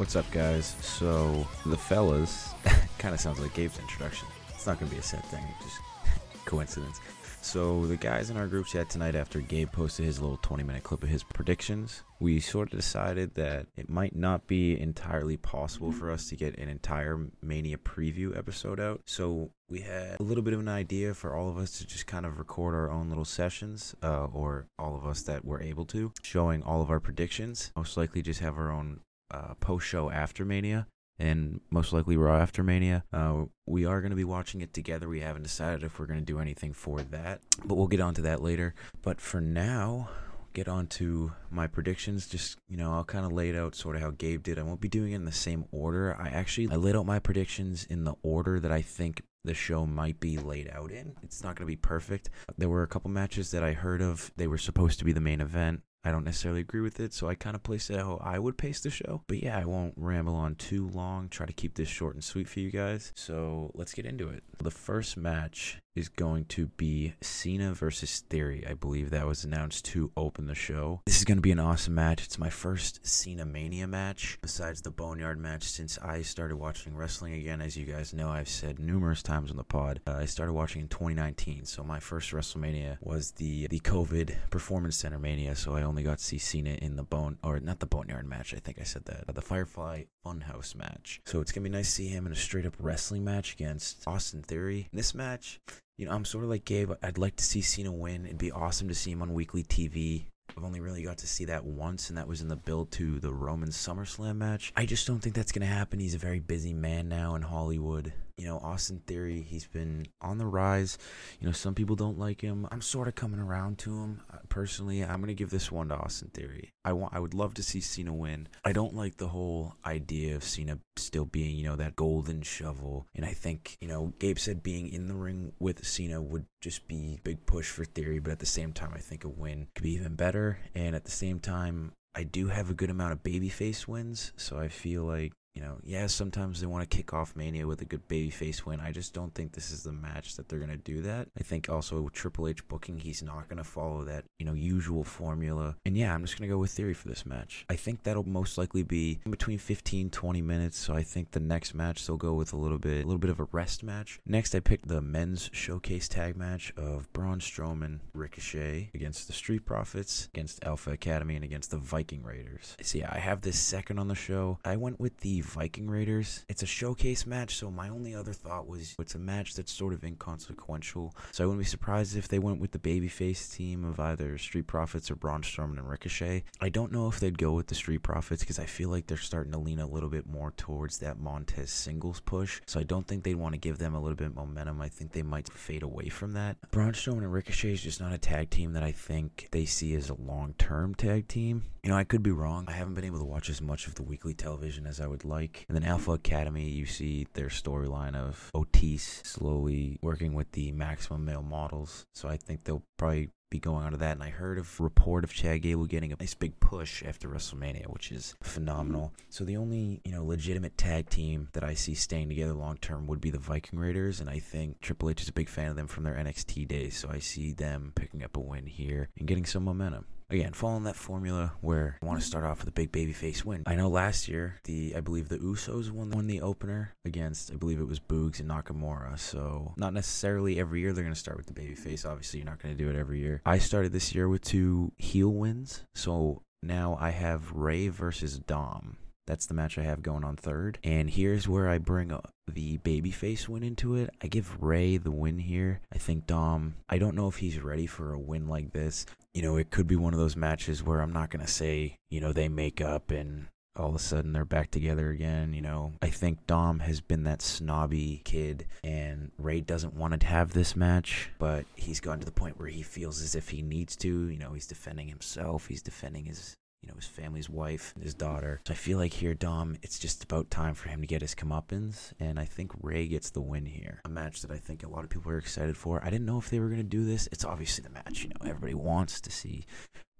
What's up, guys? So, the fellas kind of sounds like Gabe's introduction. It's not going to be a set thing, just coincidence. So, the guys in our group chat tonight, after Gabe posted his little 20 minute clip of his predictions, we sort of decided that it might not be entirely possible for us to get an entire Mania preview episode out. So, we had a little bit of an idea for all of us to just kind of record our own little sessions, uh, or all of us that were able to, showing all of our predictions. Most likely just have our own uh, post show after Mania and most likely Raw after Mania. Uh, we are going to be watching it together. We haven't decided if we're going to do anything for that, but we'll get onto that later. But for now, get on to my predictions. Just, you know, I'll kind of lay it out sort of how Gabe did. I won't be doing it in the same order. I actually I laid out my predictions in the order that I think the show might be laid out in. It's not going to be perfect. There were a couple matches that I heard of. They were supposed to be the main event. I don't necessarily agree with it, so I kind of place it how I would pace the show. But yeah, I won't ramble on too long. Try to keep this short and sweet for you guys. So let's get into it. The first match is going to be Cena versus Theory. I believe that was announced to open the show. This is going to be an awesome match. It's my first Cena Mania match, besides the Boneyard match, since I started watching wrestling again. As you guys know, I've said numerous times on the pod. Uh, I started watching in 2019, so my first WrestleMania was the the COVID Performance Center Mania. So I only got to see Cena in the Bone, or not the Boneyard match. I think I said that. The Firefly Funhouse match. So it's gonna be nice to see him in a straight up wrestling match against Austin Theory. This match, you know, I'm sort of like Gabe. I'd like to see Cena win. It'd be awesome to see him on weekly TV. I've only really got to see that once, and that was in the build to the Roman SummerSlam match. I just don't think that's going to happen. He's a very busy man now in Hollywood. You know, Austin Theory, he's been on the rise. You know, some people don't like him. I'm sort of coming around to him. Uh, personally, I'm to give this one to Austin Theory. I want I would love to see Cena win. I don't like the whole idea of Cena still being, you know, that golden shovel. And I think, you know, Gabe said being in the ring with Cena would just be big push for Theory, but at the same time I think a win could be even better. And at the same time, I do have a good amount of babyface wins, so I feel like you know, yeah, sometimes they want to kick off Mania with a good babyface win. I just don't think this is the match that they're going to do that. I think also with Triple H booking, he's not going to follow that, you know, usual formula. And yeah, I'm just going to go with Theory for this match. I think that'll most likely be between 15 20 minutes. So I think the next match they'll go with a little bit a little bit of a rest match. Next, I picked the men's showcase tag match of Braun Strowman, Ricochet against the Street Profits, against Alpha Academy and against the Viking Raiders. So yeah, I have this second on the show. I went with the Viking Raiders. It's a showcase match, so my only other thought was it's a match that's sort of inconsequential. So I wouldn't be surprised if they went with the babyface team of either Street Profits or Braun Strowman and Ricochet. I don't know if they'd go with the Street Profits because I feel like they're starting to lean a little bit more towards that Montez singles push. So I don't think they'd want to give them a little bit momentum. I think they might fade away from that. Braun Strowman and Ricochet is just not a tag team that I think they see as a long term tag team. You know, I could be wrong. I haven't been able to watch as much of the weekly television as I would like. And then Alpha Academy, you see their storyline of Otis slowly working with the maximum male models. So I think they'll probably be going on to that. And I heard of report of Chad Gable getting a nice big push after WrestleMania, which is phenomenal. So the only, you know, legitimate tag team that I see staying together long term would be the Viking Raiders. And I think Triple H is a big fan of them from their NXT days. So I see them picking up a win here and getting some momentum again, following that formula where I want to start off with a big babyface win. I know last year the I believe the Usos won won the opener against I believe it was Boogs and Nakamura. So not necessarily every year they're gonna start with the babyface. Obviously, you're not gonna do it every year. I started this year with two heel wins, so now I have Rey versus Dom. That's the match I have going on third. And here's where I bring the babyface win into it. I give Rey the win here. I think Dom, I don't know if he's ready for a win like this. You know, it could be one of those matches where I'm not going to say, you know, they make up and all of a sudden they're back together again. You know, I think Dom has been that snobby kid, and Rey doesn't want to have this match, but he's gotten to the point where he feels as if he needs to. You know, he's defending himself, he's defending his you know, his family's wife, his daughter. So I feel like here, Dom, it's just about time for him to get his comeuppance, and I think Rey gets the win here. A match that I think a lot of people are excited for. I didn't know if they were going to do this. It's obviously the match, you know, everybody wants to see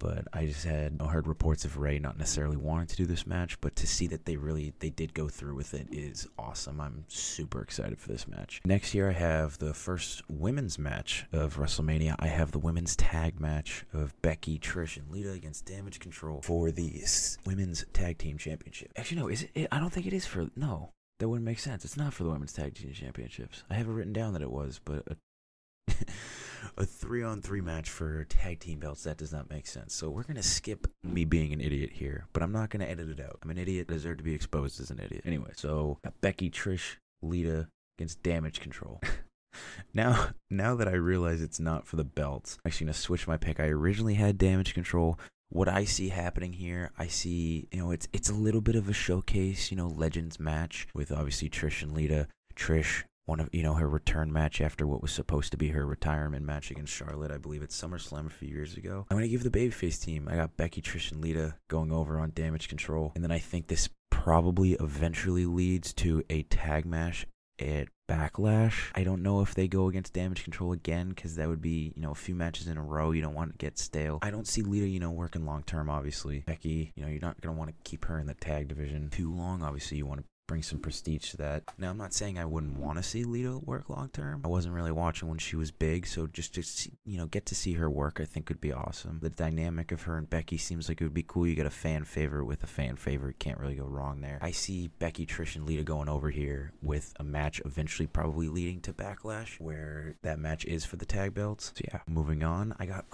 but I just had heard reports of Rey not necessarily wanting to do this match, but to see that they really they did go through with it is awesome. I'm super excited for this match. Next year I have the first women's match of WrestleMania. I have the women's tag match of Becky, Trish, and Lita against Damage Control for the women's tag team championship. Actually, no, is it? I don't think it is for no. That wouldn't make sense. It's not for the women's tag team championships. I have it written down that it was, but uh, a, a three on three match for tag team belts that does not make sense. So we're gonna skip me being an idiot here, but I'm not gonna edit it out. I'm an idiot. I deserve to be exposed as an idiot. Anyway, so Becky, Trish, Lita against Damage Control. now, now that I realize it's not for the belts, I'm actually gonna switch my pick. I originally had Damage Control what I see happening here, I see, you know, it's it's a little bit of a showcase, you know, legends match with obviously Trish and Lita. Trish, one of you know her return match after what was supposed to be her retirement match against Charlotte, I believe at SummerSlam a few years ago. I'm gonna give the babyface team. I got Becky, Trish, and Lita going over on Damage Control, and then I think this probably eventually leads to a tag match at Backlash. I don't know if they go against Damage Control again because that would be, you know, a few matches in a row. You don't want to get stale. I don't see Lita, you know, working long term, obviously. Becky, you know, you're not going to want to keep her in the tag division too long. Obviously, you want to bring some prestige to that. Now, I'm not saying I wouldn't want to see Lita work long term. I wasn't really watching when she was big, so just to see, you know get to see her work, I think would be awesome. The dynamic of her and Becky seems like it would be cool. You get a fan favorite with a fan favorite, can't really go wrong there. I see Becky, Trish, and Lita going over here with a match eventually probably leading to Backlash, where that match is for the tag belts. So yeah, moving on, I got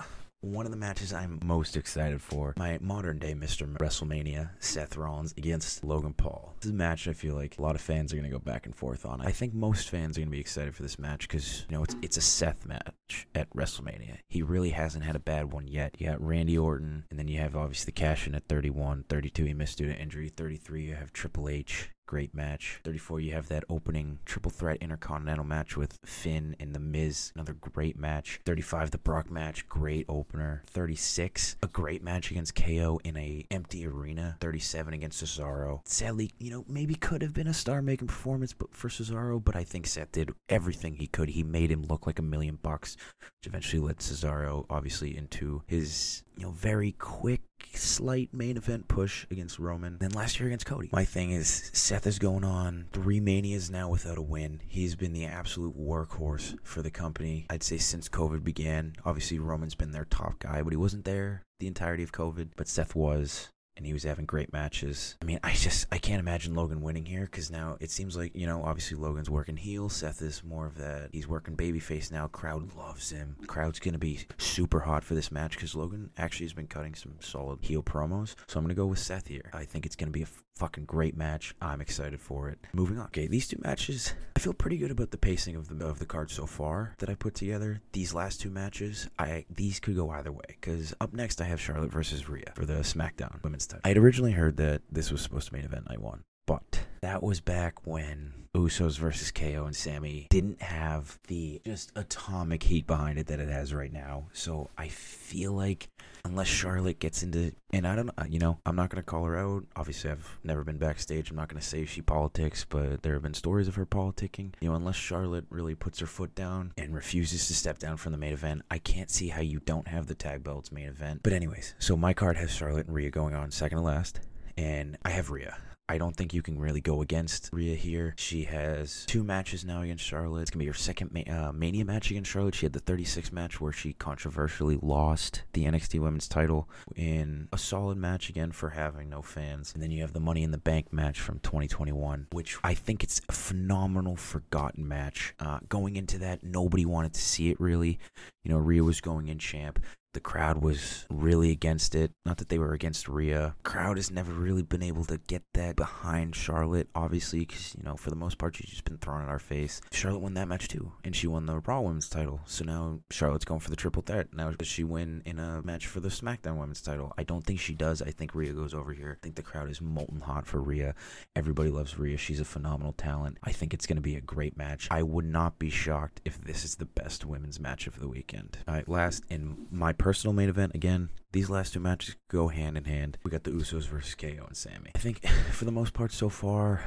one of the matches I'm most excited for, my modern day Mr. WrestleMania, Seth Rollins against Logan Paul. This is a match I feel like a lot of fans are going to go back and forth on. I think most fans are going to be excited for this match because, you know, it's, it's a Seth match at WrestleMania. He really hasn't had a bad one yet. You got Randy Orton, and then you have obviously the cash in at 31, 32 he missed due to injury, 33 you have Triple H, great match. 34, you have that opening triple threat intercontinental match with Finn and The Miz, another great match. 35, the Brock match, great opener. 36, a great match against KO in a empty arena. 37 against Cesaro. Sadly, you know, maybe could have been a star-making performance but for Cesaro, but I think Seth did everything he could. He made him look like a million bucks, which eventually led Cesaro, obviously, into his, you know, very quick slight main event push against Roman. Then last year against Cody. My thing is Seth is going on three manias now without a win. He's been the absolute workhorse for the company. I'd say since COVID began. Obviously Roman's been their top guy, but he wasn't there the entirety of COVID. But Seth was and he was having great matches. I mean, I just I can't imagine Logan winning here because now it seems like you know obviously Logan's working heel. Seth is more of that. He's working babyface now. Crowd loves him. Crowd's gonna be super hot for this match because Logan actually has been cutting some solid heel promos. So I'm gonna go with Seth here. I think it's gonna be a fucking great match. I'm excited for it. Moving on. Okay, these two matches, I feel pretty good about the pacing of the of the card so far that I put together. These last two matches, I these could go either way. Cause up next I have Charlotte versus Rhea for the SmackDown Women's title. I'd originally heard that this was supposed to be an event night one, but that was back when Usos versus KO and Sammy didn't have the just atomic heat behind it that it has right now. So I feel like unless Charlotte gets into, and I don't, know, you know, I'm not gonna call her out. Obviously, I've never been backstage. I'm not gonna say she politics, but there have been stories of her politicking. You know, unless Charlotte really puts her foot down and refuses to step down from the main event, I can't see how you don't have the tag belts main event. But anyways, so my card has Charlotte and Rhea going on second to last and I have Rhea. I don't think you can really go against Rhea here. She has two matches now against Charlotte. It's going to be her second ma- uh, Mania match against Charlotte. She had the 36 match where she controversially lost the NXT Women's title in a solid match again for having no fans. And then you have the Money in the Bank match from 2021, which I think it's a phenomenal forgotten match. Uh, going into that, nobody wanted to see it really. You know, Rhea was going in champ the crowd was really against it. Not that they were against Rhea. Crowd has never really been able to get that behind Charlotte, obviously, because, you know, for the most part, she's just been thrown in our face. Charlotte won that match too, and she won the Raw Women's title. So now Charlotte's going for the triple threat. Now, does she win in a match for the SmackDown Women's title? I don't think she does. I think Rhea goes over here. I think the crowd is molten hot for Rhea. Everybody loves Rhea. She's a phenomenal talent. I think it's going to be a great match. I would not be shocked if this is the best women's match of the weekend. All right, last in my personal main event again. These last two matches go hand in hand. We got the Usos versus KO and Sammy. I think for the most part so far,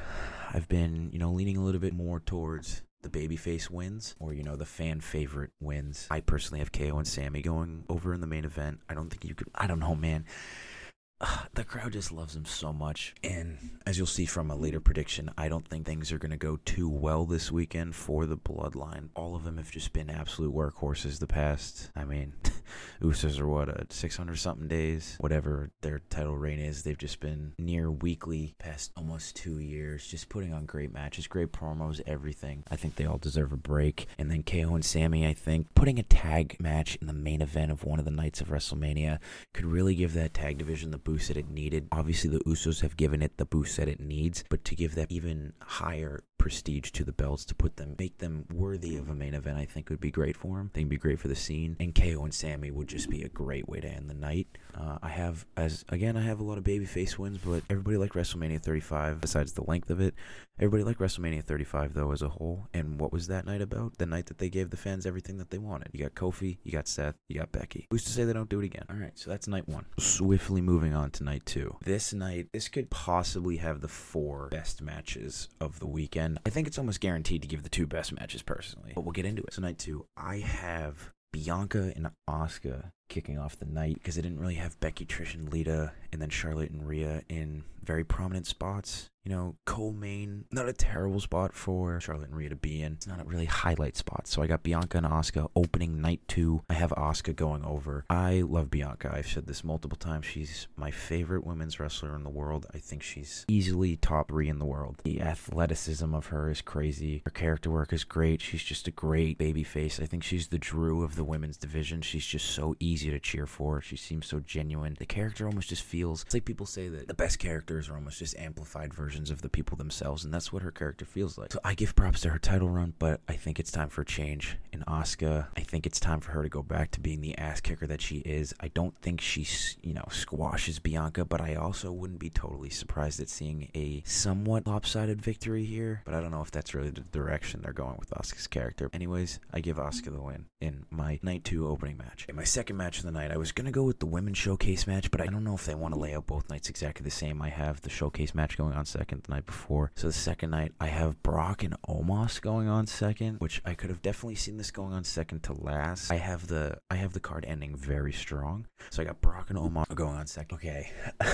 I've been, you know, leaning a little bit more towards the babyface wins or you know the fan favorite wins. I personally have KO and Sammy going over in the main event. I don't think you could. I don't know, man. The crowd just loves him so much. And as you'll see from a later prediction, I don't think things are going to go too well this weekend for the Bloodline. All of them have just been absolute workhorses the past. I mean, Usos are what, uh, a 600 something days? Whatever their title reign is, they've just been near weekly past almost two years, just putting on great matches, great promos, everything. I think they all deserve a break. And then KO and Sammy, I think, putting a tag match in the main event of one of the nights of WrestleMania could really give that tag division the boost that it needed. Obviously, the Usos have given it the boost that it needs, but to give that even higher prestige to the belts to put them make them worthy of a main event I think would be great for them. They'd be great for the scene. And KO and Sammy would just be a great way to end the night. Uh, I have as again I have a lot of babyface wins, but everybody liked WrestleMania 35 besides the length of it. Everybody liked WrestleMania 35 though as a whole. And what was that night about? The night that they gave the fans everything that they wanted. You got Kofi, you got Seth, you got Becky. Who's to say they don't do it again? All right, so that's night 1. Swiftly moving on to night 2. This night this could possibly have the four best matches of the weekend I think it's almost guaranteed to give the two best matches personally, but we'll get into it. So, night two, I have Bianca and Asuka kicking off the night because I didn't really have Becky, Trish, and Lita, and then Charlotte and Rhea in very prominent spots. You know, co-main, not a terrible spot for Charlotte and Rhea to be in. It's not a really highlight spot. So I got Bianca and Asuka opening night two. I have Asuka going over. I love Bianca. I've said this multiple times. She's my favorite women's wrestler in the world. I think she's easily top three in the world. The athleticism of her is crazy. Her character work is great. She's just a great baby face. I think she's the Drew of the women's division. She's just so easy to cheer for. She seems so genuine. The character almost just feels it's like people say that the best characters are almost just amplified versions of the people themselves, and that's what her character feels like. So I give props to her title run, but I think it's time for a change. In Asuka, I think it's time for her to go back to being the ass kicker that she is. I don't think she, you know, squashes Bianca, but I also wouldn't be totally surprised at seeing a somewhat lopsided victory here. But I don't know if that's really the direction they're going with Asuka's character. Anyways, I give Asuka the win in my night two opening match. In my second match of the night, I was gonna go with the women's showcase match, but I don't know if they want to lay out both nights exactly the same. I have the showcase match going on second the night before. So the second night, I have Brock and Omos going on second, which I could have definitely seen this going on second to last. I have the I have the card ending very strong. So I got Brock and Omos going on second. Okay.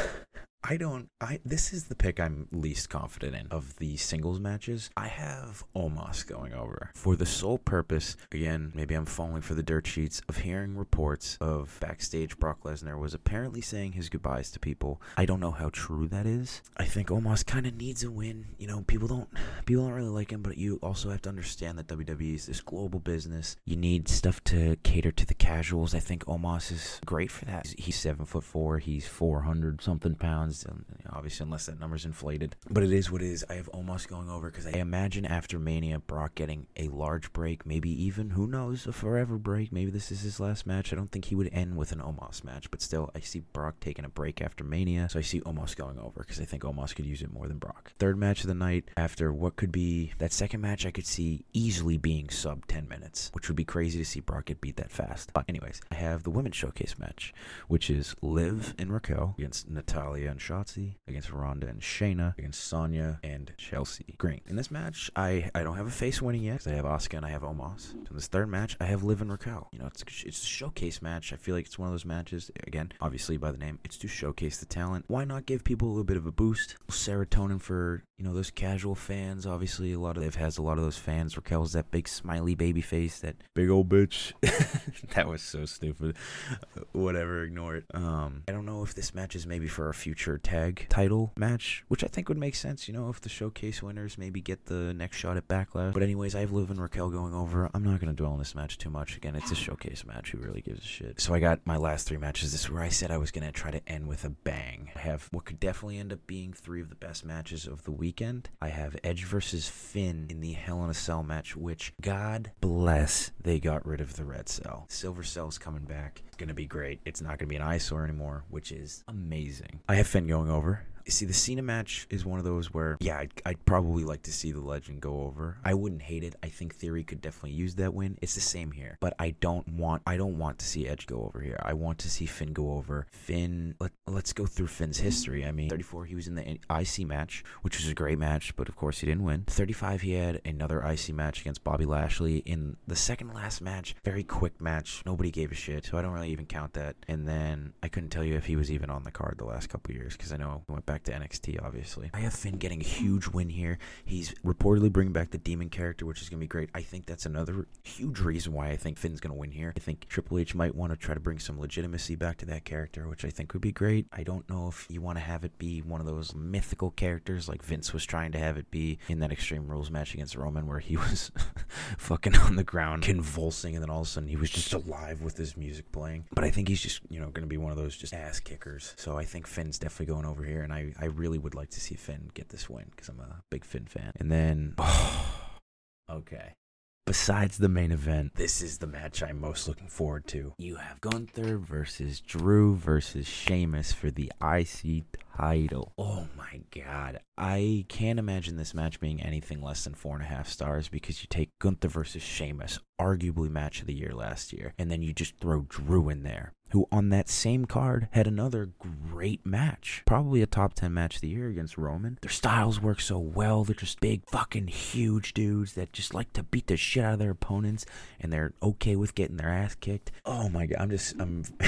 I don't. I this is the pick I'm least confident in of the singles matches. I have Omos going over for the sole purpose. Again, maybe I'm falling for the dirt sheets of hearing reports of backstage Brock Lesnar was apparently saying his goodbyes to people. I don't know how true that is. I think Omos kind of needs a win. You know, people don't people don't really like him, but you also have to understand that WWE is this global business. You need stuff to cater to the casuals. I think Omos is great for that. He's seven foot four. He's four hundred something pounds obviously, unless that number's inflated. But it is what it is. I have Omos going over because I imagine after Mania, Brock getting a large break, maybe even, who knows, a forever break. Maybe this is his last match. I don't think he would end with an Omos match, but still, I see Brock taking a break after Mania, so I see Omos going over because I think Omos could use it more than Brock. Third match of the night, after what could be that second match, I could see easily being sub 10 minutes, which would be crazy to see Brock get beat that fast. But, anyways, I have the women's showcase match, which is Liv and Raquel against Natalya and Shotzi against Ronda and Shayna against Sonya and Chelsea Green. In this match, I, I don't have a face winning yet because I have Asuka and I have Omos. In this third match, I have Liv and Raquel. You know, it's it's a showcase match. I feel like it's one of those matches. Again, obviously by the name, it's to showcase the talent. Why not give people a little bit of a boost? Serotonin for you know those casual fans. Obviously, a lot of Liv has a lot of those fans. Raquel's that big smiley baby face, that big old bitch. that was so stupid. Whatever, ignore it. Um, I don't know if this match is maybe for a future tag title match, which I think would make sense, you know, if the showcase winners maybe get the next shot at Backlash. But anyways, I have Liv and Raquel going over. I'm not going to dwell on this match too much. Again, it's a showcase match. Who really gives a shit? So I got my last three matches. This is where I said I was going to try to end with a bang. I have what could definitely end up being three of the best matches of the weekend. I have Edge versus Finn in the Hell in a Cell match, which, God bless, they got rid of the red cell. Silver Cell's coming back. Gonna be great. It's not gonna be an eyesore anymore, which is amazing. I have Finn going over. See, the Cena match is one of those where, yeah, I'd, I'd, probably like to see the legend go over. I wouldn't hate it. I think Theory could definitely use that win. It's the same here, but I don't want, I don't want to see Edge go over here. I want to see Finn go over. Finn, let, let's go through Finn's history. I mean, 34, he was in the IC match, which was a great match, but of course he didn't win. 35, he had another IC match against Bobby Lashley in the second last match. Very quick match. Nobody gave a shit, so I don't really even count that. And then I couldn't tell you if he was even on the card the last couple years because I know he went back back to NXT, obviously. I have Finn getting a huge win here. He's reportedly bringing back the Demon character, which is going to be great. I think that's another huge reason why I think Finn's going to win here. I think Triple H might want to try to bring some legitimacy back to that character, which I think would be great. I don't know if you want to have it be one of those mythical characters like Vince was trying to have it be in that Extreme Rules match against Roman, where he was fucking on the ground convulsing, and then all of a sudden he was just alive with his music playing. But I think he's just, you know, going to be one of those just ass kickers. So I think Finn's definitely going over here, and I I, really would like to see Finn get this win because I'm a big Finn fan. And then, okay. Besides the main event, this is the match I'm most looking forward to. You have Gunther versus Drew versus Sheamus for the IC title. Oh my god. I can't imagine this match being anything less than four and a half stars because you take Gunther versus Sheamus, arguably match of the year last year, and then you just throw Drew in there who on that same card had another great match. Probably a top 10 match of the year against Roman. Their styles work so well. They're just big, fucking huge dudes that just like to beat the shit out of their opponents and they're okay with getting their ass kicked. Oh my god, I'm just, I'm,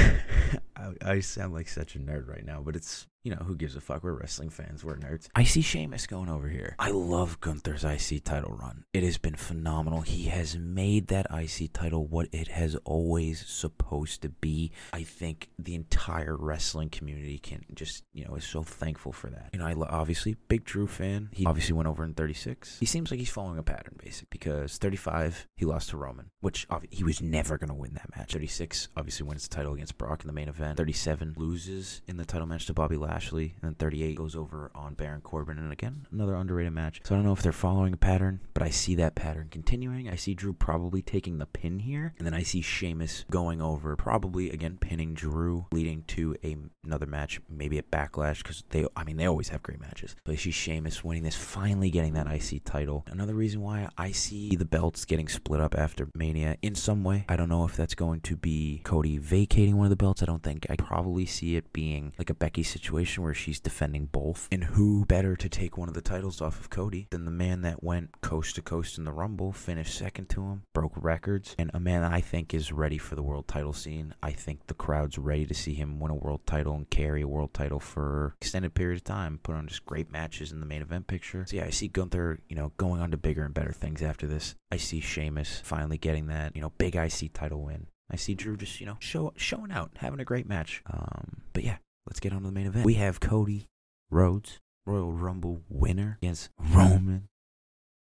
I, I sound like such a nerd right now, but it's you know, who gives a fuck? We're wrestling fans. We're nerds. I see Sheamus going over here. I love Gunther's IC title run. It has been phenomenal. He has made that IC title what it has always supposed to be. I think the entire wrestling community can just, you know, is so thankful for that. You know, I obviously big Drew fan. He obviously went over in 36. He seems like he's following a pattern, basically, because 35 he lost to Roman, which he was never gonna win that match. 36 obviously wins the title against Brock in the main event. 37 loses in the title match to Bobby Lashley. Lashley, and then 38 goes over on Baron Corbin, and again another underrated match. So I don't know if they're following a pattern, but I see that pattern continuing. I see Drew probably taking the pin here, and then I see Sheamus going over, probably again pinning Drew, leading to a, another match, maybe a Backlash, because they, I mean, they always have great matches. But I see Sheamus winning this, finally getting that IC title. Another reason why I see the belts getting split up after Mania in some way. I don't know if that's going to be Cody vacating one of the belts. I don't think. I probably see it being like a Becky situation situation where she's defending both. And who better to take one of the titles off of Cody than the man that went coast to coast in the Rumble, finished second to him, broke records, and a man that I think is ready for the world title scene. I think the crowd's ready to see him win a world title and carry a world title for extended period of time, put on just great matches in the main event picture. So yeah, I see Gunther, you know, going on to bigger and better things after this. I see Sheamus finally getting that, you know, big IC title win. I see Drew just, you know, show, showing out, having a great match. Um, but yeah, let's get on to the main event. We have Cody Rhodes, Royal Rumble winner against Roman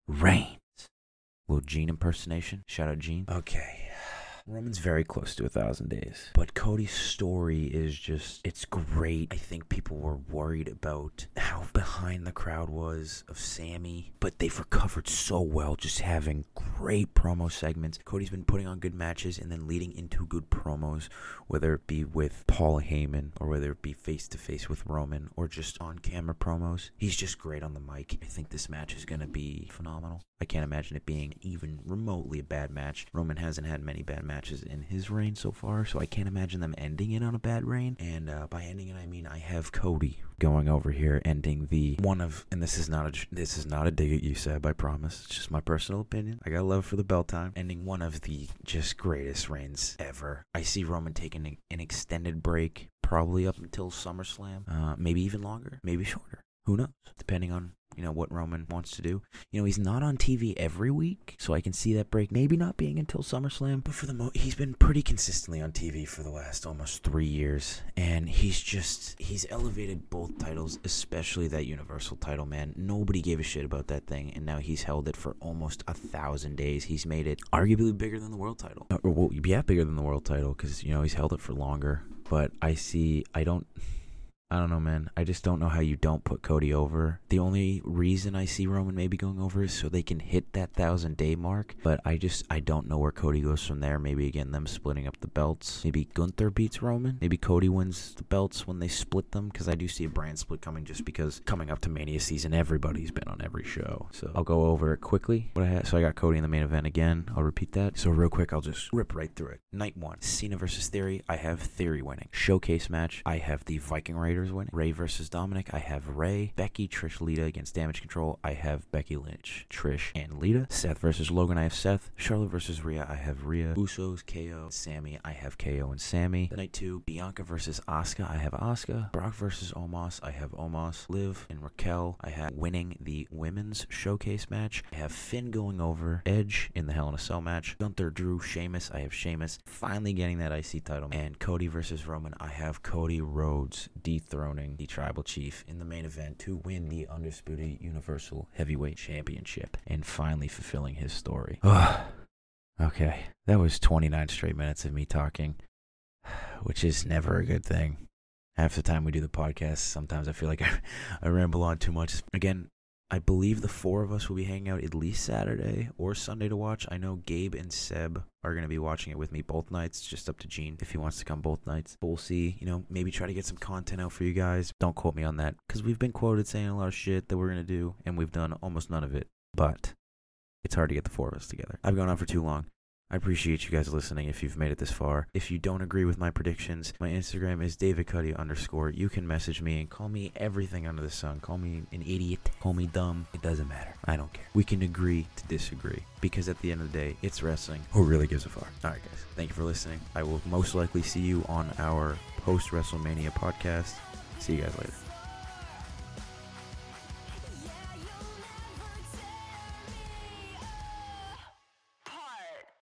Reigns. Little Gene impersonation. Shout out Gene. Okay. Roman's very close to a thousand days. But Cody's story is just, it's great. I think people were worried about how behind the crowd was of Sammy, but they've recovered so well, just having great promo segments. Cody's been putting on good matches and then leading into good promos, whether it be with Paul Heyman or whether it be face to face with Roman or just on camera promos. He's just great on the mic. I think this match is going to be phenomenal. I can't imagine it being even remotely a bad match. Roman hasn't had many bad matches in his reign so far, so I can't imagine them ending it on a bad reign. And uh, by ending it, I mean I have Cody going over here, ending the one of, and this is not a this is not a dig at you, Seb. I promise. It's just my personal opinion. I got love for the bell time, ending one of the just greatest reigns ever. I see Roman taking an extended break, probably up until SummerSlam, uh, maybe even longer, maybe shorter. Who knows? Depending on you know what Roman wants to do. You know, he's not on TV every week, so I can see that break maybe not being until SummerSlam, but for the mo he's been pretty consistently on TV for the last almost 3 years and he's just he's elevated both titles, especially that Universal title, man. Nobody gave a shit about that thing and now he's held it for almost a 1000 days. He's made it arguably bigger than the world title. Or well, yeah, bigger than the world title cuz you know, he's held it for longer, but I see I don't I don't know, man. I just don't know how you don't put Cody over. The only reason I see Roman maybe going over is so they can hit that thousand day mark. But I just I don't know where Cody goes from there. Maybe again them splitting up the belts. Maybe Gunther beats Roman. Maybe Cody wins the belts when they split them because I do see a brand split coming just because coming up to Mania season everybody's been on every show. So I'll go over it quickly. What I had, so I got Cody in the main event again. I'll repeat that. So real quick, I'll just rip right through it. Night one, Cena versus Theory. I have Theory winning. Showcase match. I have the Viking Raiders winning. Rey versus Dominic. I have Rey. Becky, Trish, Lita against Damage Control. I have Becky Lynch, Trish, and Lita. Seth versus Logan. I have Seth. Charlotte versus Rhea. I have Rhea. Usos, KO, Sammy. I have KO and Sammy. Night two, Bianca versus Asuka. I have Asuka. Brock versus Omos. I have Omos. Liv and Raquel. I have winning the women's showcase match. I have Finn going over Edge in the Hell in a Cell match. Gunther, Drew, Sheamus. I have Sheamus finally getting that IC title. And Cody versus Roman. I have Cody Rhodes dethroning the Tribal Chief in the main event to win the Undisputed Universal Heavyweight Championship and finally fulfilling his story. okay, that was 29 straight minutes of me talking, which is never a good thing. Half the time we do the podcast, sometimes I feel like I, I ramble on too much. Again, I believe the four of us will be hanging out at least Saturday or Sunday to watch. I know Gabe and Seb are going to be watching it with me both nights. Just up to Gene if he wants to come both nights. But we'll see. You know, maybe try to get some content out for you guys. Don't quote me on that because we've been quoted saying a lot of shit that we're going to do, and we've done almost none of it. But it's hard to get the four of us together. I've gone on for too long. I appreciate you guys listening if you've made it this far. If you don't agree with my predictions, my Instagram is davidcuddy underscore. You can message me and call me everything under the sun. Call me an idiot. Call me dumb. It doesn't matter. I don't care. We can agree to disagree because at the end of the day, it's wrestling. Who really gives a fuck? All right, guys. Thank you for listening. I will most likely see you on our post WrestleMania podcast. See you guys later.